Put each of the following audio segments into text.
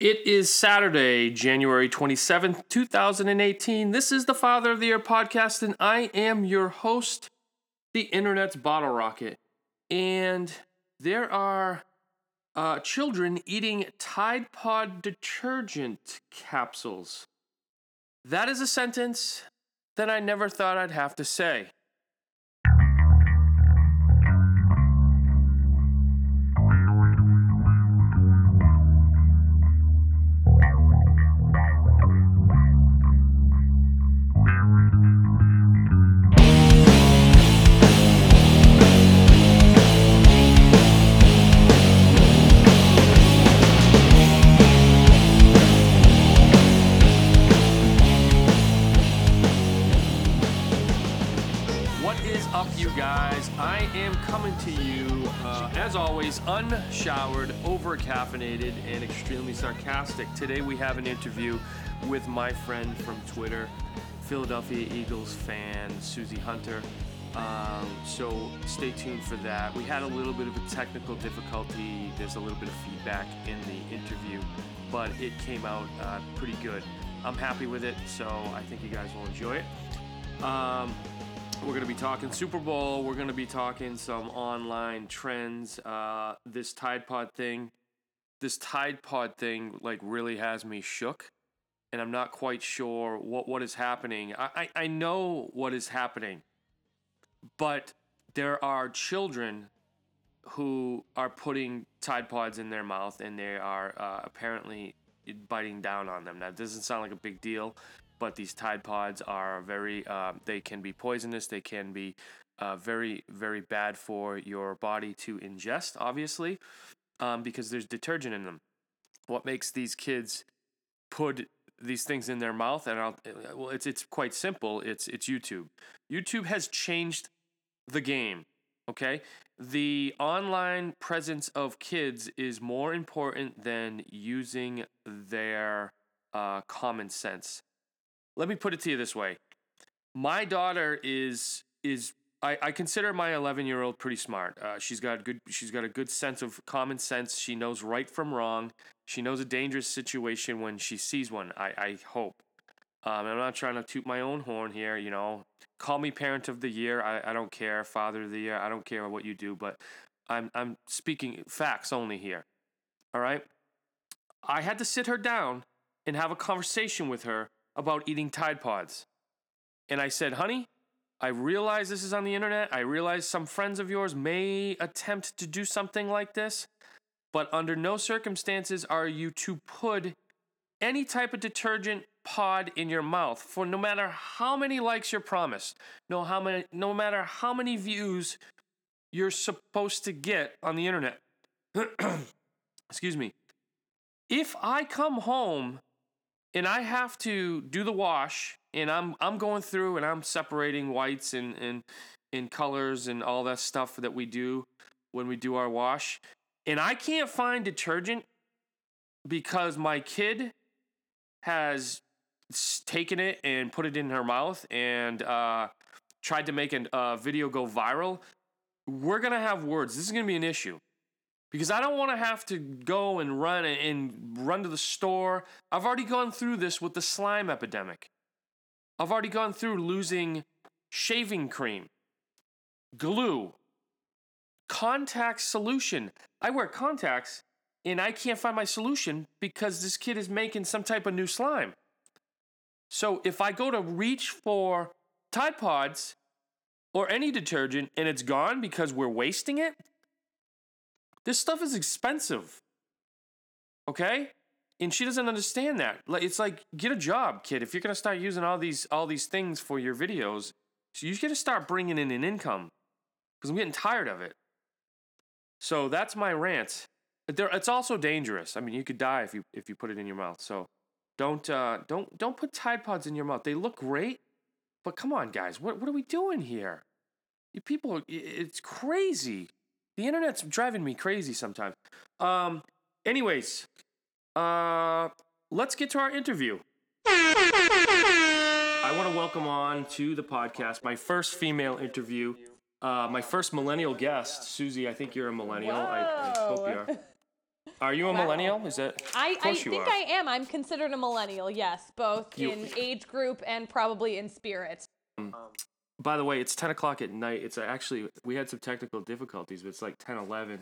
It is Saturday, January 27th, 2018. This is the Father of the Year podcast, and I am your host, the Internet's Bottle Rocket. And there are uh, children eating Tide Pod detergent capsules. That is a sentence that I never thought I'd have to say. To you, uh, as always, unshowered, over caffeinated, and extremely sarcastic. Today we have an interview with my friend from Twitter, Philadelphia Eagles fan, Susie Hunter. Um, so stay tuned for that. We had a little bit of a technical difficulty. There's a little bit of feedback in the interview, but it came out uh, pretty good. I'm happy with it, so I think you guys will enjoy it. Um, we're going to be talking Super Bowl. We're going to be talking some online trends. Uh, this Tide Pod thing, this Tide Pod thing, like really has me shook, and I'm not quite sure what what is happening. I I, I know what is happening, but there are children who are putting Tide Pods in their mouth, and they are uh, apparently biting down on them. That doesn't sound like a big deal but these Tide Pods are very, uh, they can be poisonous. They can be uh, very, very bad for your body to ingest, obviously, um, because there's detergent in them. What makes these kids put these things in their mouth? And I'll, well, it's it's quite simple. It's it's YouTube. YouTube has changed the game. Okay, the online presence of kids is more important than using their uh, common sense let me put it to you this way my daughter is is I, I consider my 11 year old pretty smart. Uh, she's got good. She's got a good sense of common sense. She knows right from wrong. She knows a dangerous situation when she sees one. I, I hope. Um, I'm not trying to toot my own horn here. You know, call me parent of the year. I, I don't care. Father of the year. I don't care what you do. But I'm I'm speaking facts only here. All right. I had to sit her down and have a conversation with her about eating Tide Pods. And I said, honey, I realize this is on the internet. I realize some friends of yours may attempt to do something like this, but under no circumstances are you to put any type of detergent pod in your mouth for no matter how many likes you're promised, no how many no matter how many views you're supposed to get on the internet. Excuse me. If I come home and I have to do the wash, and I'm I'm going through and I'm separating whites and and and colors and all that stuff that we do when we do our wash, and I can't find detergent because my kid has taken it and put it in her mouth and uh, tried to make a uh, video go viral. We're gonna have words. This is gonna be an issue because I don't want to have to go and run and run to the store. I've already gone through this with the slime epidemic. I've already gone through losing shaving cream, glue, contact solution. I wear contacts and I can't find my solution because this kid is making some type of new slime. So if I go to reach for Tide Pods or any detergent and it's gone because we're wasting it, this stuff is expensive. Okay? And she doesn't understand that. Like it's like get a job, kid. If you're to start using all these all these things for your videos, so you got to start bringing in an income cuz I'm getting tired of it. So that's my rant. There, it's also dangerous. I mean, you could die if you if you put it in your mouth. So don't uh don't don't put Tide Pods in your mouth. They look great, but come on, guys. What what are we doing here? You people, it's crazy. The internet's driving me crazy sometimes. Um, anyways, uh, let's get to our interview. I want to welcome on to the podcast my first female interview, uh, my first millennial guest, Susie. I think you're a millennial. I, I hope you are. Are you a millennial? Is that? I, I think are. I am. I'm considered a millennial, yes, both You- in age group and probably in spirit. By the way, it's 10 o'clock at night. It's actually, we had some technical difficulties, but it's like 10, 11.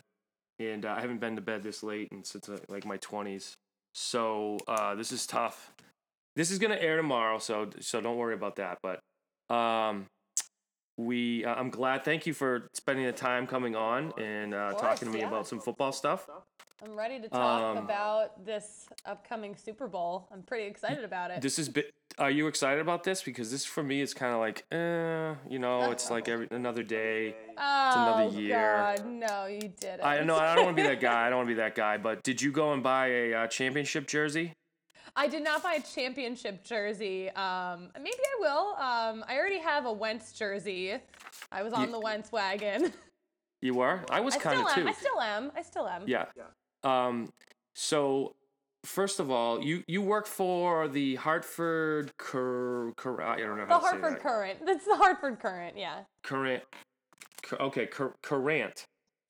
And uh, I haven't been to bed this late and since uh, like my 20s. So uh, this is tough. This is going to air tomorrow, so so don't worry about that. But um, we, uh, I'm glad. Thank you for spending the time coming on and uh, talking to me about some football stuff. I'm ready to talk Um, about this upcoming Super Bowl. I'm pretty excited about it. This is bi- are you excited about this? Because this for me is kind of like, eh, you know, it's like every another day. oh, another year. God, no, you didn't. I know I don't want to be that guy. I don't want to be that guy. But did you go and buy a uh, championship jersey? I did not buy a championship jersey. Um, maybe I will. Um, I already have a Wentz jersey. I was on You- the Wentz wagon. You were. I was kind of too. I still am. I still am. Yeah. Um. So, first of all, you you work for the Hartford Cur. Cur I don't know The how to Hartford say that. Current. That's the Hartford Courant. Yeah. Current. Cur- okay. Cur- current.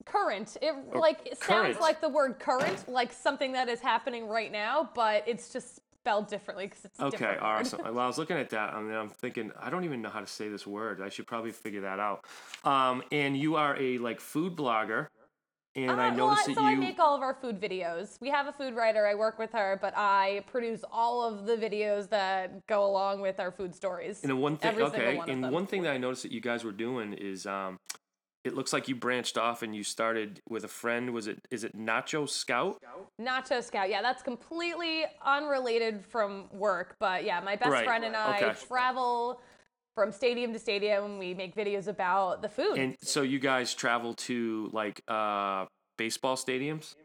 Current. It like it sounds like the word current, like something that is happening right now, but it's just spelled differently because it's Okay, different awesome. Well, I was looking at that, and then I'm thinking, I don't even know how to say this word. I should probably figure that out. Um, and you are a like food blogger, and I Uh, noticed well, that so I make all of our food videos. We have a food writer. I work with her, but I produce all of the videos that go along with our food stories. And one thing, okay, one and one thing that I noticed that you guys were doing is, um, it looks like you branched off and you started with a friend. Was it is it Nacho Scout? Nacho Scout. Yeah, that's completely unrelated from work. But yeah, my best Right, friend and I okay. travel from stadium to stadium. We make videos about the food. And so you guys travel to like uh, baseball stadiums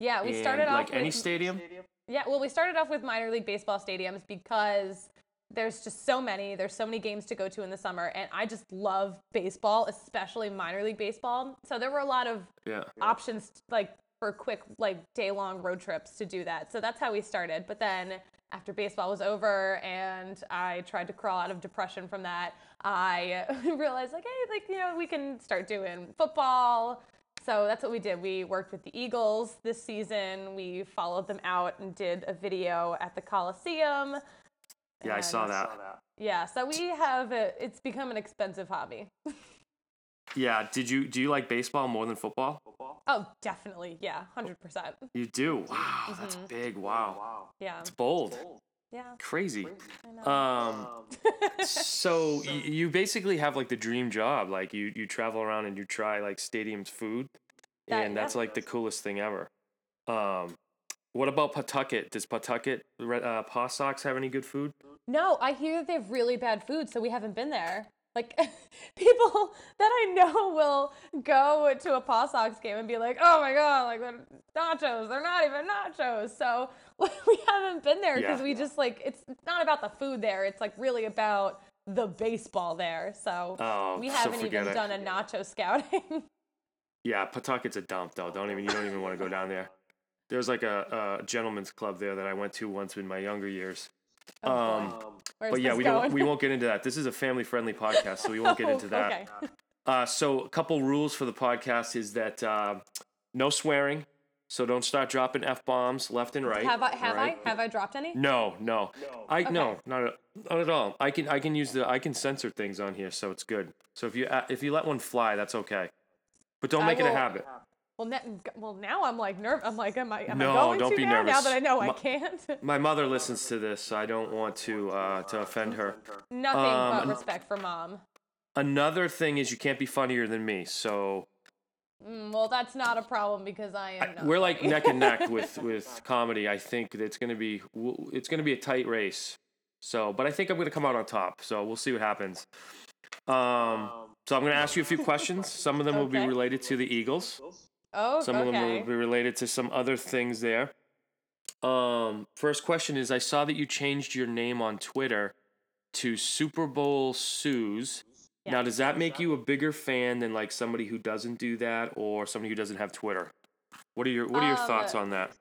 yeah, we started off like any with- stadium. Yeah, well, we started off with minor league baseball stadiums because there's just so many. There's so many games to go to in the summer, and I just love baseball, especially minor league baseball. So there were a lot of Yeah. options like for quick like day long road trips to do that. So that's how we started. But then after baseball was over and I tried to crawl out of depression from that, I realized like hey, like you know, we can start doing football. So that's what we did. We worked with the Eagles this season. We followed them out and did a video at the Coliseum. Yeah, I saw that. Yeah, so we have a, it's become an expensive hobby. Yeah. Did you do you like baseball more than football? Oh, definitely. Yeah, 100%. You do. Wow, that's Mm-hmm. big. Wow, wow. Yeah. it's bold. Yeah. Crazy. I know. Um, so y- you basically have like the dream job. Like you you travel around and you try like stadiums food, That- and that's yeah. like the coolest thing ever. Um, what about Pawtucket? Does Pawtucket uh, Paw Sox have any good food? No, I hear that they have really bad food, so we haven't been there. Like people that I know will go to a Paw Sox game and be like, "Oh my god, like the nachos, they're not even nachos." So we haven't been there because Yeah. we just like it's not about the food there. It's like really about the baseball there. So Oh, we haven't forget even it. done a nacho scouting. Yeah, Pawtucket's a dump though. Don't even you don't even want to go down there. There's like a, a gentleman's club there that I went to once in my younger years. Oh, um, but yeah, we going? don't we won't get into that. This is a family friendly podcast, so we won't get Oh, into that. Okay. Uh, so a couple rules for the podcast is that uh, no swearing. So don't start dropping f bombs left and right. Have I have alright? I have I dropped any? No, no, no. I no, not at, not at all. I can I can use the I can censor things on here, so it's good. So if you if you let one fly, that's okay. But don't I make it a habit. Well, ne- well, now I'm like nerve. I'm like, am I? Am No, I going don't to be now? Now that I know I can't. My mother listens to this, so I don't want to uh, to offend her. Nothing Um, but respect for mom. Another thing is you can't be funnier than me. So Mm, well, that's not a problem because I am. Not we're like neck and neck with with comedy. I think it's gonna be it's gonna be a tight race. So, but I think I'm gonna come out on top. So we'll see what happens. Um, so I'm gonna ask you a few questions. Some of them will be related to the Eagles. Oh, Some of them will be related to some other things there. Um, first question is: I saw that you changed your name on Twitter to Super Bowl Suze. Now, does that make you a bigger fan than like somebody who doesn't do that, or somebody who doesn't have Twitter? What are your What are your Um, thoughts on that?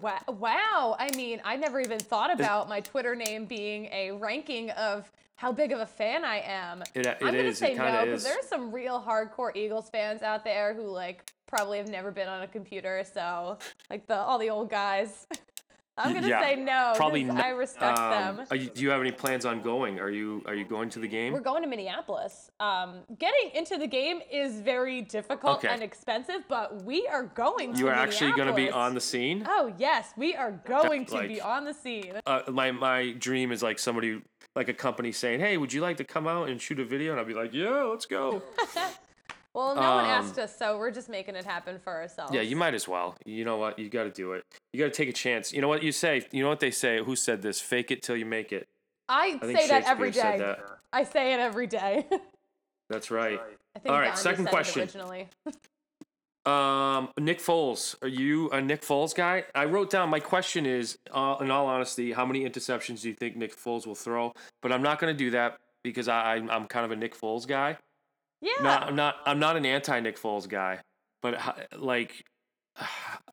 Wow, wow. I mean, I never even thought about my Twitter name being a ranking of how big of a fan I am. It, it I'm gonna is. say It no because there's some real hardcore Eagles fans out there who like probably have never been on a computer, so like the all the old guys. I'm gonna Yeah, say no. Probably. n- I respect um, them. Are you, do you have any plans on going? Are you Are you going to the game? We're going to Minneapolis. Um, getting into the game is very difficult Okay. and expensive, but we are going to you are actually going to be on the scene. Oh yes, we are going to be on the scene. uh, my my dream is like somebody like a company saying, "Hey, would you like to come out and shoot a video?" And I'll be like, "Yeah, let's go." Well, no one Um, asked us, so we're just making it happen for ourselves. yeah, you might as well. You know what? You got to do it. You got to take a chance. You know what you say? You know what they say? Who said this? Fake it till you make it. I, I say that every day. that. I say it every day. That's right. I think All right, Gandhi second question. Originally. Um, Nick Foles, are you a Nick Foles guy? I wrote down my question is, uh, in all honesty, how many interceptions do you think Nick Foles will throw? But I'm not going to do that because I, I'm I'm kind of a Nick Foles guy. Yeah. Not I'm not I'm not an anti Nick Foles guy, but like,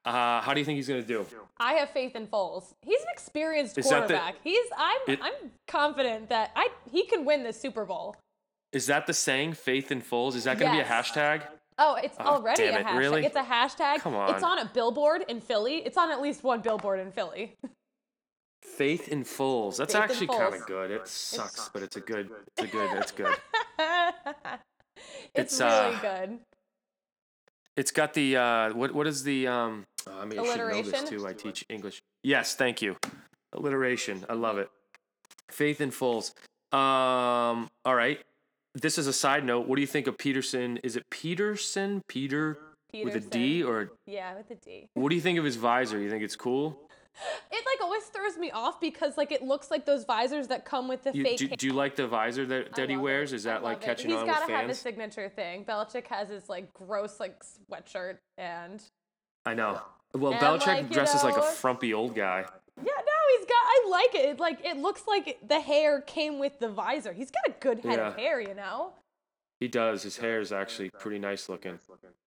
uh, how do you think he's going to do? I have faith in Foles. He's an experienced Is that the- quarterback. He's I'm It- I'm confident that I he can win the Super Bowl. Is that the saying? Faith in Foles? Is that going to Yes. be a hashtag? Oh, it's Oh, already damn a it, hashtag. really? It's a hashtag. Come on. It's on. a billboard in Philly. It's on at least one billboard in Philly. Faith in Foles. That's Faith actually kind of good. It sucks, but it's a good. It's a good. It's good. it's, It's, really uh, good. It's got the uh, what? What is the um? oh, I mean, I should know this Alliteration? too. I teach English. Yes, thank you. Alliteration. I love it. Faith in Fools. Um. All right. This is a side note. What do you think of Pederson? Is it Peterson? Peter with a D Pederson. or Yeah, with a D. what do you think of his visor? You think it's cool? It like always throws me off because like it looks like those visors that come with the You, fake. do, do you like the visor that, that he wears? it. Is that like it. catching He's on gotta with have his fans? signature thing. Belichick has his like gross like sweatshirt and I know. Well, And, Belichick like, dresses like a frumpy old guy. yeah, no, he's got. I like it. it. Like it looks like the hair came with the visor. He's got a good head of hair, you know. He does. His hair is actually pretty nice looking.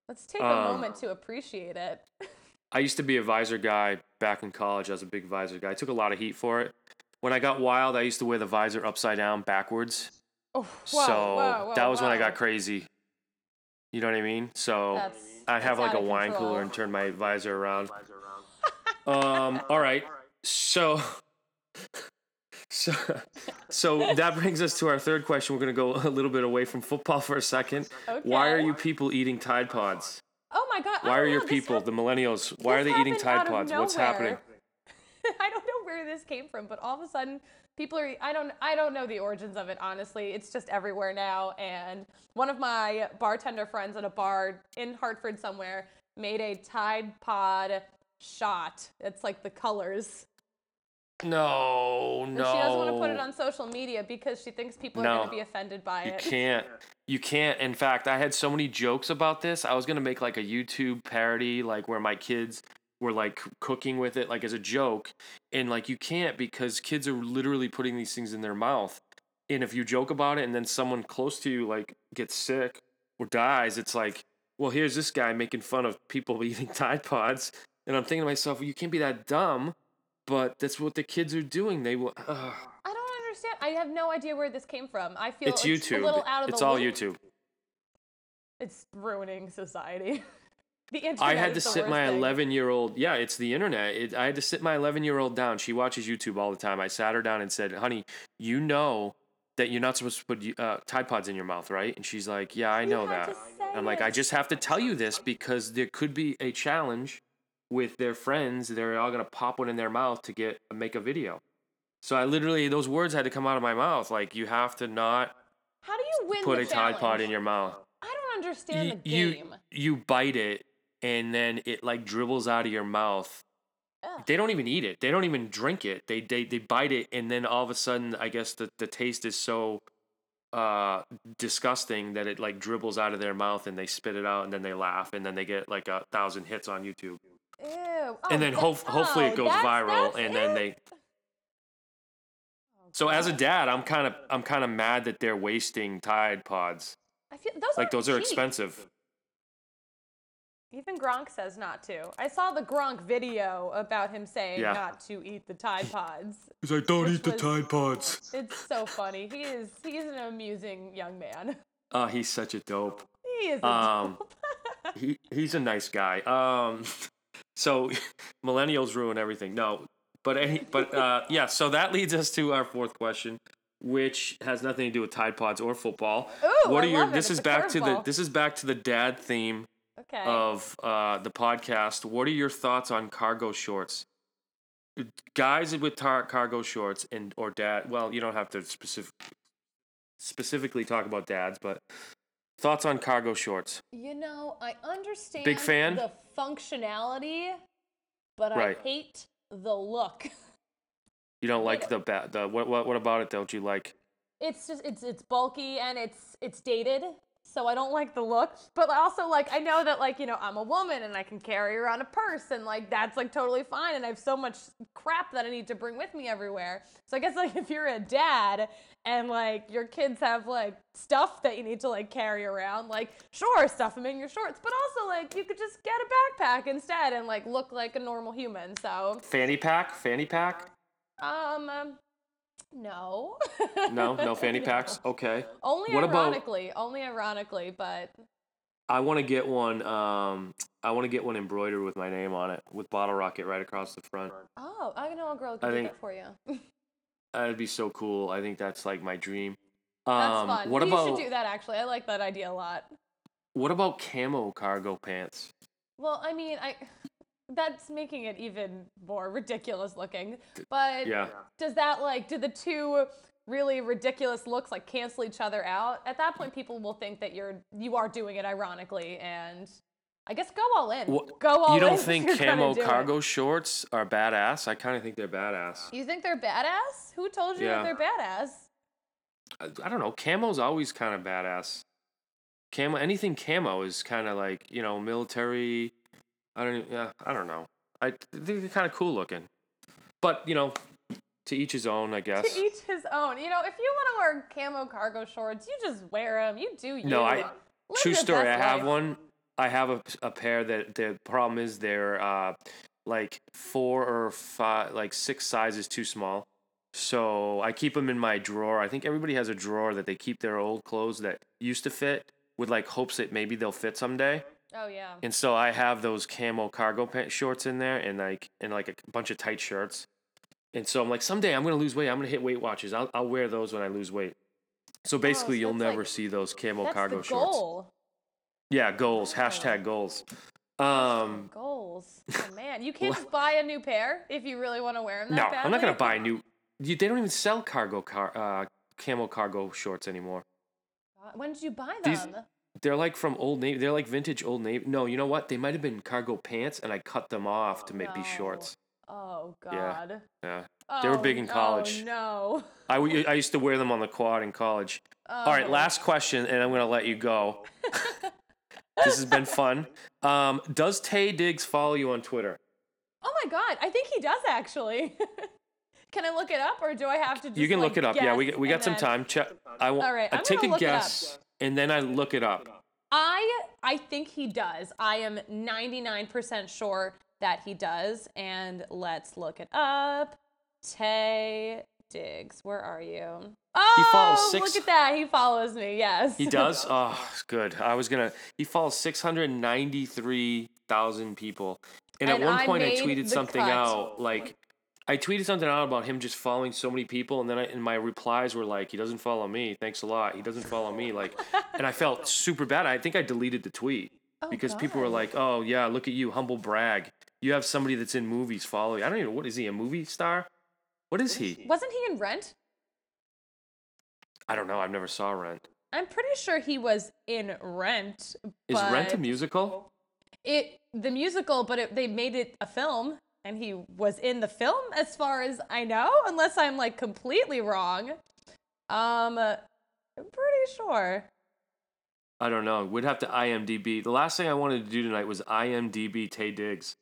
Let's take a Um, moment to appreciate it. I used to be a visor guy back in college. I was a big visor guy. I took a lot of heat for it. When I got wild, I used to wear the visor upside down backwards. Oh, whoa, so whoa, whoa, that was when I got crazy. You know what I mean? So That's, I'd have like a wine control. cooler and turn my visor around. Um, all right. So so so that brings us to our third question. We're gonna go a little bit away from football for a second. Why are you people eating Tide Pods? Oh my god! Why are know, your people, hap- the millennials, why are they eating Tide Pods? What's happening? I don't know where this came from, but all of a sudden people are I don't I don't know the origins of it honestly. It's just everywhere now and one of my bartender friends at a bar in Hartford somewhere made a Tide Pod shot. It's like the colors. No, And no. she doesn't want to put it on social media because she thinks people are going to be offended by You it. You can't. You can't. In fact, I had so many jokes about this. I was gonna make like a YouTube parody, like where my kids were like cooking with it, like as a joke, and like you can't because kids are literally putting these things in their mouth. And if you joke about it, and then someone close to you like gets sick or dies, it's like, well, here's this guy making fun of people eating Tide Pods, and I'm thinking to myself, well, you can't be that dumb. But that's what the kids are doing. They will. Uh, I don't understand. I have no idea where this came from. I feel it's a YouTube. little out of It's the all loop. YouTube. It's ruining society. the internet I had to sit my 11 year old. Yeah, it's the internet. It, I had to sit my 11 year old down. She watches YouTube all the time. I sat her down and said, "Honey, you know that you're not supposed to put uh, Tide Pods in your mouth, right?" And she's like, "Yeah, I know that." I'm like, "I just have to tell you this because there could be a challenge with their friends. They're all gonna pop one in their mouth to get make a video." So I literally those words had to come out of my mouth. Like, you have to not How do you win put a Tide Pod in your mouth I don't understand you, the you game. you bite it and then it like dribbles out of your mouth. Ugh. They don't even eat it. They don't even drink it. They they they bite it and then all of a sudden I guess the the taste is so uh disgusting that it like dribbles out of their mouth and they spit it out and then they laugh and then they get like a thousand hits on YouTube. Ew. Oh, and then that- hope, hopefully it oh, goes that's- viral that's and then it? they Oh, So as a dad, I'm kind of I'm kind of mad that they're wasting Tide Pods. I feel those Like aren't those are expensive. Even Gronk says not to. I saw the Gronk video about him saying Yeah. not to eat the Tide Pods. He's like, don't Which was- Tide Pods. It's so funny. He is he's an amusing young man. Oh, he's such a dope. He is a Um, dope. he he's a nice guy. Um, so millennials ruin everything. No, but any, but uh, yeah. So that leads us to our fourth question, which has nothing to do with Tide Pods or football. Ooh, what I are your? it. This It's is back to the. This is back to the dad theme Okay. of uh, the podcast. What are your thoughts on cargo shorts? Guys with tar- cargo shorts and or dad. Well, you don't have to specific specifically talk about dads, but thoughts on cargo shorts. You know, I understand Big fan? the functionality, but Right. I hate the look. You don't like the ba- the what what what about it don't you like? It's just it's it's bulky and it's it's dated, so I don't like the look. But also like I know that like you know I'm a woman and I can carry around a purse and like that's like totally fine and I have so much crap that I need to bring with me everywhere. So I guess like if you're a dad and like your kids have like stuff that you need to like carry around, like sure stuff them in your shorts, but also like you could just get a backpack instead and like look like a normal human. So Fanny pack, fanny pack? um. um no. No, no fanny No. packs. Okay. Only What about- ironically, only ironically, but I want to get one. Um, I want to get one embroidered with my name on it, with Bottle Rocket right across the front. oh, I know a girl can I do think- that for you. That'd be so cool. I think that's like my dream. That's Um, fun. what you about should do that actually. I like that idea a lot. what about camo cargo pants? Well, I mean, I that's making it even more ridiculous looking. But Yeah. does that like do the two really ridiculous looks like cancel each other out? At that point, people will think that you're you are doing it ironically, and I guess go all in. Wha- go all in. you don't if think camo do it. cargo shorts are badass? I kind of think they're badass. You think they're badass? Who told you Yeah. that they're badass? I, I don't know. Camo's always kind of badass. Camo, anything camo is kind of like you know military. I don't. Yeah, I don't know. I think they're kind of cool looking, but you know, to each his own, I guess. To each his own. You know, if you want to wear camo cargo shorts, you just wear them. You do you. No, I- Live True story. I have life. one. I have a, a pair that the problem is they're uh, like four or five, like six sizes too small. So I keep them in my drawer. I think everybody has a drawer that they keep their old clothes that used to fit with like hopes that maybe they'll fit someday. Oh yeah. And so I have those camo cargo pant shorts in there and like and like a bunch of tight shirts. And so I'm like, someday I'm gonna lose weight. I'm gonna hit Weight Watchers. I'll I'll wear those when I lose weight. So basically, so you'll never like- see those camo That's cargo the shorts. Yeah, goals. Hashtag goals. Um, Goals. Oh man, you can't just buy a new pair if you really want to wear them. no, badly. I'm not gonna buy a new. You, they don't even sell cargo car, uh, camo cargo shorts anymore. When did you buy These- them? They're like from Old Navy. They're like vintage Old Navy. No, you know what? They might have been cargo pants, and I cut them off to make be No. shorts. Oh Yeah. God. Yeah, They were Oh, big in no, college. No. I, I used to wear them on the quad in college. All right, Oh. last question, and I'm gonna let you go. this has been fun. Um, does Taye Diggs follow you on Twitter? Oh my God, I think he does actually. Can I look it up, or do I have to? Just, you can like, look it up. Yeah, we we got some time. Check. I will. All right, I I'm take gonna a look it up. guess, and then I look it up. I I think he does. I am 99% sure that he does. And let's look it up. Taye Diggs, where are you? Oh, six- look at that. He follows me. Yes. He does. Oh, it's good. I was gonna. He follows six hundred ninety-three thousand people, and, And at one I point I tweeted something cut. out like. I tweeted something out about him just following so many people, and then I, and my replies were like, "He doesn't follow me. Thanks a lot. He doesn't follow me." Like, and I felt super bad. I think I deleted the tweet Oh, because people were like, "Oh yeah, look at you, humble brag. You have somebody that's in movies following. I don't even. Know what is he? A movie star? What is he? Wasn't he in Rent? I don't know. I've never saw Rent. I'm pretty sure he was in Rent. Is Rent a musical? It the musical, but it, they made it a film, and he was in the film, as far as I know, unless I'm like completely wrong. Um, I'm pretty sure. I don't know. We'd have to IMDb. The last thing I wanted to do tonight was IMDb Taye Diggs.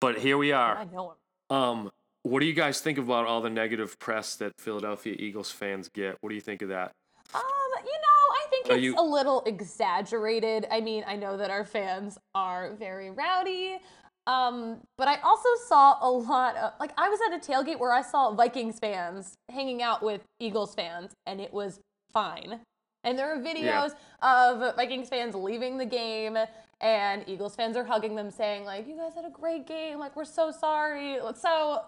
But here we are. I know him. Um, what do you guys think about all the negative press that Philadelphia Eagles fans get? What do you think of that? Um, you know, I think Are it's you- a little exaggerated. I mean, I know that our fans are very rowdy. Um, but I also saw a lot of like I was at a tailgate where I saw Vikings fans hanging out with Eagles fans and it was fine. And there are videos of Vikings fans leaving the game and Eagles fans are hugging them saying like, "You guys had a great game. Like, we're so sorry." So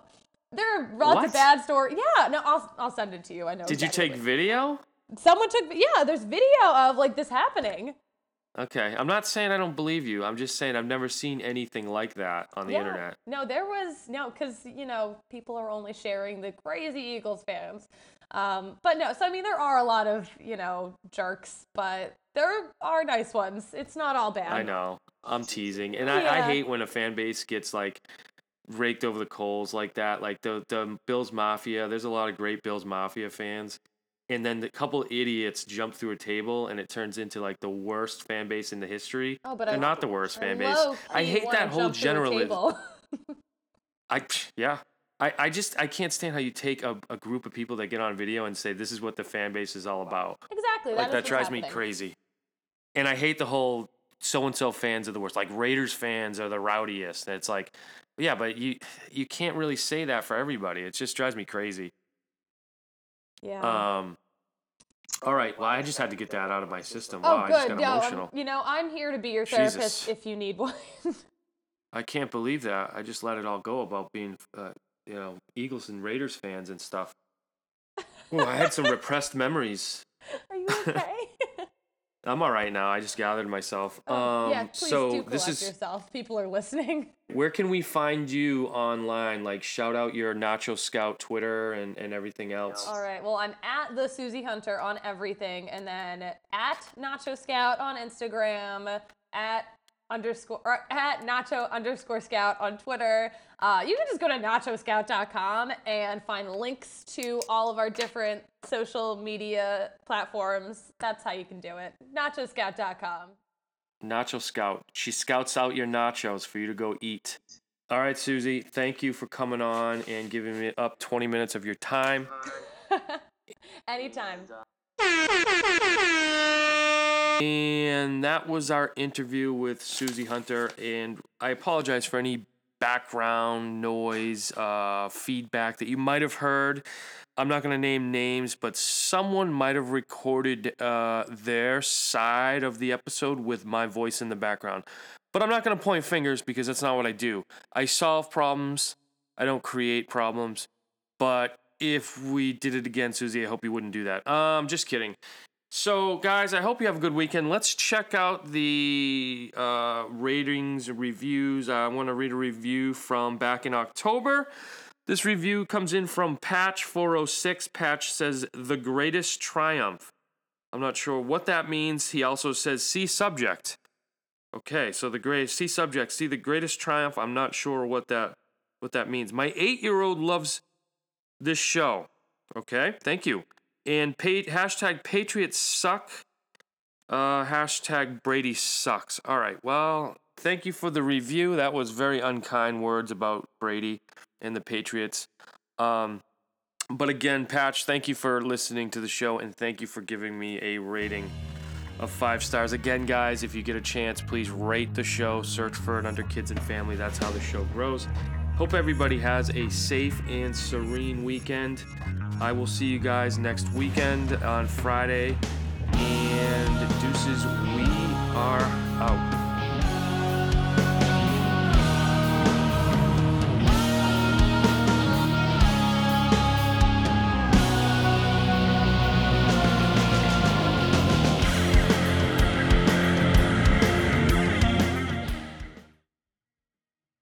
there are lots What? of bad stories. Yeah, no, I'll I'll send it to you. I know. Did you take video? Someone took. Yeah, there's video of like this happening. Okay, I'm not saying I don't believe you. I'm just saying I've never seen anything like that on the yeah. internet. No, there was no because you know people are only sharing the crazy Eagles fans. Um, but no, so I mean there are a lot of you know jerks, but there are nice ones. It's not all bad. I know. I'm teasing, and I, I hate when a fan base gets like raked over the coals like that. Like the the Bills Mafia. There's a lot of great Bills Mafia fans, and then the couple idiots jump through a table, and it turns into like the worst fan base in the history. Oh, but They're I, not the worst fan base. I hate that whole generalism. I yeah. I, I just I can't stand how you take a, a group of people that get on video and say this is what the fan base is all about. exactly. like is that drives me crazy. And I hate the whole so and so fans are the worst. Like Raiders fans are the rowdiest. And it's like, yeah, but you you can't really say that for everybody. It just drives me crazy. Yeah. Um. All right. Well, I just had to get that out of my system. oh, wow, I just good. got No, I'm- you know I'm here to be your Jesus. therapist if you need one. I can't believe that. I just let it all go about being, uh, you know, Eagles and Raiders fans and stuff. Oh, I had some repressed memories. are you okay? I'm all right now. I just gathered myself. Um, Oh, yeah, please so do this is yourself. People are listening. Where can we find you online? Like shout out your Nacho Scout Twitter and, and everything else. All right. Well, I'm at the Susie Hunter on everything, and then at Nacho Scout on Instagram, at underscore or at Nacho underscore Scout on Twitter. Uh, you can just go to nachoscout.com and find links to all of our different social media platforms. That's how you can do it. Nachoscout.com. Nacho Scout. She scouts out your nachos for you to go eat. All right, Susie, thank you for coming on and giving me up 20 minutes of your time. Anytime. And that was our interview with Susie Hunter. And I apologize for any background noise, uh, feedback that you might have heard. I'm not going to name names, but someone might have recorded uh, their side of the episode with my voice in the background. But I'm not going to point fingers because that's not what I do. I solve problems, I don't create problems. But if we did it again, Susie, I hope you wouldn't do that. Um, just kidding. So, guys, I hope you have a good weekend. Let's check out the uh, ratings and reviews. I want to read a review from back in October. This review comes in from Patch406. Patch says, The greatest triumph. I'm not sure what that means. He also says, See subject. Okay, so the greatest, see subject, see the greatest triumph. I'm not sure what that what that means. My eight year old loves this show. Okay, thank you. And pa- hashtag Patriots suck. Uh, hashtag Brady sucks. All right. Well, thank you for the review. That was very unkind words about Brady and the Patriots. Um, but again, Patch, thank you for listening to the show and thank you for giving me a rating of five stars. Again, guys, if you get a chance, please rate the show. Search for it under Kids and Family. That's how the show grows. Hope everybody has a safe and serene weekend. I will see you guys next weekend on Friday. And deuces, we are out.